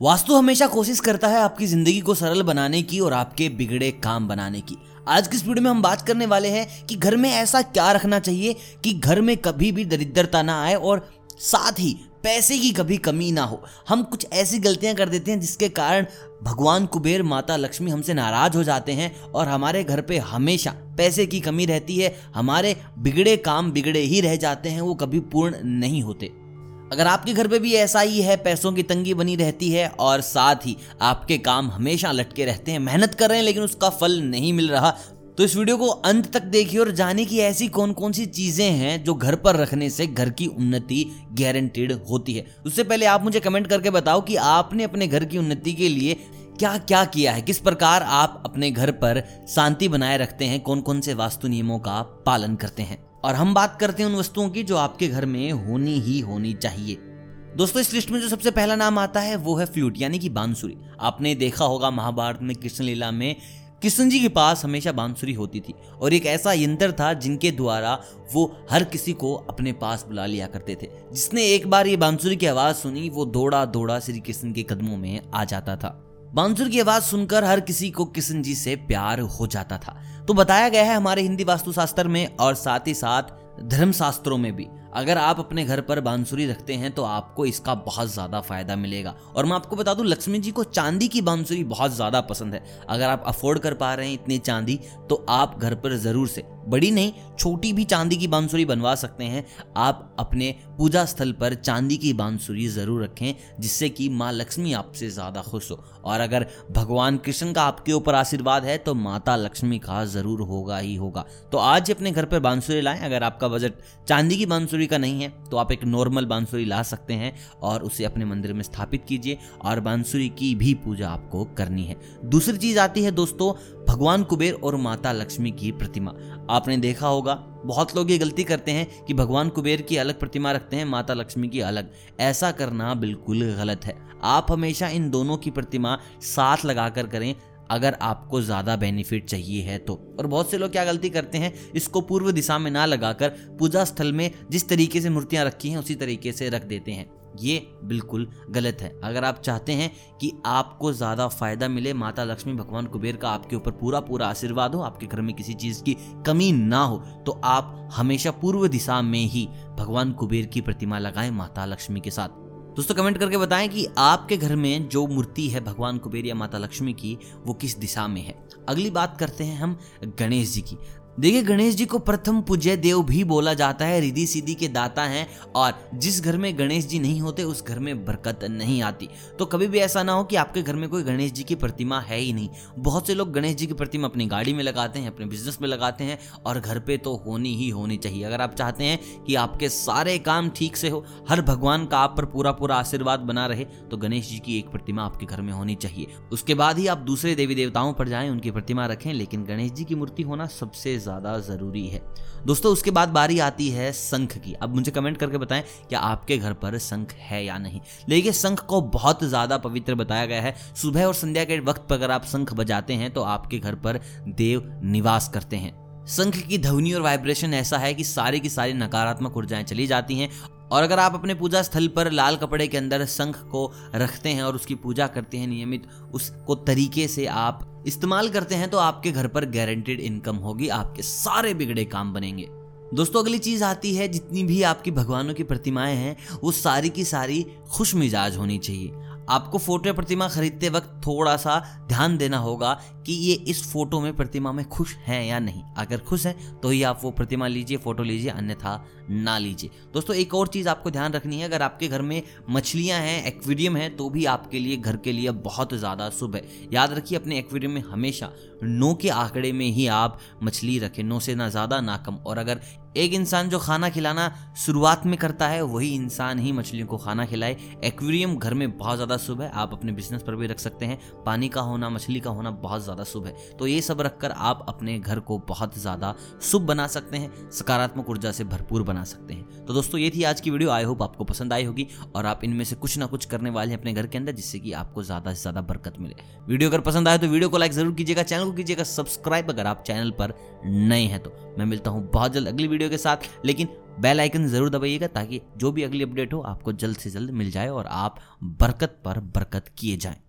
वास्तु हमेशा कोशिश करता है आपकी ज़िंदगी को सरल बनाने की और आपके बिगड़े काम बनाने की। आज की इस वीडियो में हम बात करने वाले हैं कि घर में ऐसा क्या रखना चाहिए कि घर में कभी भी दरिद्रता ना आए और साथ ही पैसे की कभी कमी ना हो। हम कुछ ऐसी गलतियाँ कर देते हैं जिसके कारण भगवान कुबेर, माता लक्ष्मी हमसे नाराज़ हो जाते हैं और हमारे घर पे हमेशा पैसे की कमी रहती है, हमारे बिगड़े काम बिगड़े ही रह जाते हैं, वो कभी पूर्ण नहीं होते। अगर आपके घर पे भी ऐसा ही है, पैसों की तंगी बनी रहती है और साथ ही आपके काम हमेशा लटके रहते हैं, मेहनत कर रहे हैं लेकिन उसका फल नहीं मिल रहा तो इस वीडियो को अंत तक देखिए और जाने की ऐसी कौन कौन सी चीज़ें हैं जो घर पर रखने से घर की उन्नति गारंटेड होती है। उससे पहले आप मुझे कमेंट करके बताओ कि आपने अपने घर की उन्नति के लिए क्या क्या किया है, किस प्रकार आप अपने घर पर शांति बनाए रखते हैं कौन कौन से वास्तु नियमों का पालन करते हैं। और हम बात करते हैं उन वस्तुओं की जो आपके घर में होनी ही होनी चाहिए। दोस्तों, इस लिस्ट में जो सबसे पहला नाम आता है, वो है फ्लूट, यानी कि बांसुरी। आपने देखा होगा महाभारत में कृष्ण लीला में कृष्ण जी के पास हमेशा बांसुरी होती थी और एक ऐसा यंत्र था जिनके द्वारा वो हर किसी को अपने पास बुला लिया करते थे। जिसने एक बार ये बांसुरी की आवाज़ सुनी, वो दौड़ा दौड़ा श्री कृष्ण के कदमों में आ जाता था। बांसुर की आवाज़ सुनकर हर किसी को किशन जी से प्यार हो जाता था। तो बताया गया है हमारे हिंदी वास्तुशास्त्र में और साथ ही साथ धर्म शास्त्रों में भी। अगर आप अपने घर पर बांसुरी रखते हैं तो आपको इसका बहुत ज़्यादा फ़ायदा मिलेगा। और मैं आपको बता दूँ, लक्ष्मी जी को चांदी की बांसुरी बहुत ज़्यादा पसंद है। अगर आप अफोर्ड कर पा रहे हैं इतनी चांदी तो आप घर पर ज़रूर से बड़ी नहीं, छोटी भी चांदी की बांसुरी बनवा सकते हैं। आप अपने पूजा स्थल पर चांदी की बांसुरी ज़रूर रखें, जिससे कि माँ लक्ष्मी आपसे ज़्यादा खुश हो। और अगर भगवान कृष्ण का आपके ऊपर आशीर्वाद है तो माता लक्ष्मी का ज़रूर होगा ही होगा। तो आज अपने घर पर बांसुरी लाएँ। अगर आपका बजट चांदी की बांसुरी का नहीं है तो आप एक नॉर्मल बांसुरी ला सकते हैं और उसे अपने मंदिर में स्थापित कीजिए और बांसुरी की भी पूजा आपको करनी है। दूसरी चीज़ आती है दोस्तों भगवान कुबेर और माता लक्ष्मी की प्रतिमा। आपने देखा होगा, बहुत लोग ये गलती करते हैं कि भगवान कुबेर की अलग प्रतिमा रखते हैं, माता लक्ष्मी की अलग। ऐसा करना बिल्कुल गलत है। आप हमेशा इन दोनों की प्रतिमा साथ लगाकर करें, अगर आपको ज़्यादा बेनिफिट चाहिए है तो। और बहुत से लोग क्या गलती करते हैं, इसको पूर्व दिशा में ना लगाकर पूजा स्थल में जिस तरीके से मूर्तियाँ रखी हैं, उसी तरीके से रख देते हैं। ये बिल्कुल गलत है। अगर आप चाहते हैं कि आपको ज़्यादा फ़ायदा मिले, माता लक्ष्मी, भगवान कुबेर का आपके ऊपर पूरा पूरा आशीर्वाद हो, आपके घर में किसी चीज़ की कमी ना हो तो आप हमेशा पूर्व दिशा में ही भगवान कुबेर की प्रतिमा लगाएँ माता लक्ष्मी के साथ। दोस्तों, कमेंट करके बताएँ कि आपके घर में जो मूर्ति है भगवान कुबेर या माता लक्ष्मी की, वो किस दिशा में है? अगली बात करते हैं हम गणेश जी की। देखिए, गणेश जी को प्रथम पूज्य देव भी बोला जाता है, रिधि सीधी के दाता हैं और जिस घर में गणेश जी नहीं होते, उस घर में बरकत नहीं आती। तो कभी भी ऐसा ना हो कि आपके घर में कोई गणेश जी की प्रतिमा है ही नहीं। बहुत से लोग गणेश जी की प्रतिमा अपनी गाड़ी में लगाते हैं, अपने बिज़नेस में लगाते हैं और घर पे तो होनी ही होनी चाहिए। अगर आप चाहते हैं कि आपके सारे काम ठीक से हो, हर भगवान का आप पर पूरा पूरा आशीर्वाद बना रहे तो गणेश जी की एक प्रतिमा आपके घर में होनी चाहिए। उसके बाद ही आप दूसरे देवी देवताओं पर जाएँ, उनकी प्रतिमा रखें, लेकिन गणेश जी की मूर्ति होना सबसे ज़्यादा ज़रूरी है। दोस्तों, उसके बाद बारी आती है शंख की। अब मुझे कमेंट करके बताएँ कि आपके घर पर शंख है या नहीं? लेकिन संख को बहुत ज़्यादा पवित्र बताया गया है। सुबह और संध्या के वक्त पर अगर आप संख बजाते हैं तो आपके घर पर देव निवास करते हैं। संख की ध्वनि और वाइब्रेशन ऐसा है कि सारी की सारी नकारात्मक ऊर्जाएँ चली जाती हैं और अगर आप अपने पूजा स्थल पर लाल कपड़े के अंदर शंख को रखते हैं और उसकी पूजा करते हैं नियमित, उसको तरीके से आप इस्तेमाल करते हैं तो आपके घर पर गारंटेड इनकम होगी, आपके सारे बिगड़े काम बनेंगे। दोस्तों, अगली चीज़ आती है, जितनी भी आपकी भगवानों की प्रतिमाएँ हैं, वो सारी की सारी खुश मिजाज होनी चाहिए। आपको फ़ोटो प्रतिमा खरीदते वक्त थोड़ा सा ध्यान देना होगा कि ये इस फ़ोटो में प्रतिमा में खुश हैं या नहीं। अगर खुश हैं तो ही आप वो प्रतिमा लीजिए, फ़ोटो लीजिए, अन्यथा ना लीजिए। दोस्तों, एक और चीज़ आपको ध्यान रखनी है, अगर आपके घर में मछलियाँ हैं, एक्वेरियम है तो भी आपके लिए, घर के लिए बहुत ज़्यादा शुभ है। याद रखिए, अपने एक्वेरियम में हमेशा नो के आंकड़े में ही आप मछली रखें, नो से ना ज़्यादा, ना कम। और अगर एक इंसान जो खाना खिलाना शुरुआत में करता है, वही इंसान ही मछलियों को खाना खिलाए। एक्वेरियम घर में बहुत ज़्यादा शुभ है, आप अपने बिज़नेस पर भी रख सकते हैं। पानी का होना, मछली का होना बहुत ज़्यादा ज़्यादा शुभ है। तो ये सब रखकर आप अपने घर को बहुत ज़्यादा शुभ बना सकते हैं, सकारात्मक ऊर्जा से भरपूर बना सकते हैं। तो दोस्तों, ये थी आज की वीडियो। आई होप आपको पसंद आई होगी और आप इनमें से कुछ ना कुछ करने वाले हैं अपने घर के अंदर, जिससे कि आपको ज़्यादा से ज़्यादा बरकत मिले। वीडियो अगर पसंद आए तो वीडियो को लाइक ज़रूर कीजिएगा, चैनल को कीजिएगा सब्सक्राइब अगर आप चैनल पर नए हैं तो। मैं मिलता हूँ बहुत जल्द अगली वीडियो के साथ, लेकिन बेल आइकन ज़रूर दबाइएगा ताकि जो भी अगली अपडेट हो, आपको जल्द से जल्द मिल जाए और आप बरकत पर बरकत किए जाएँ।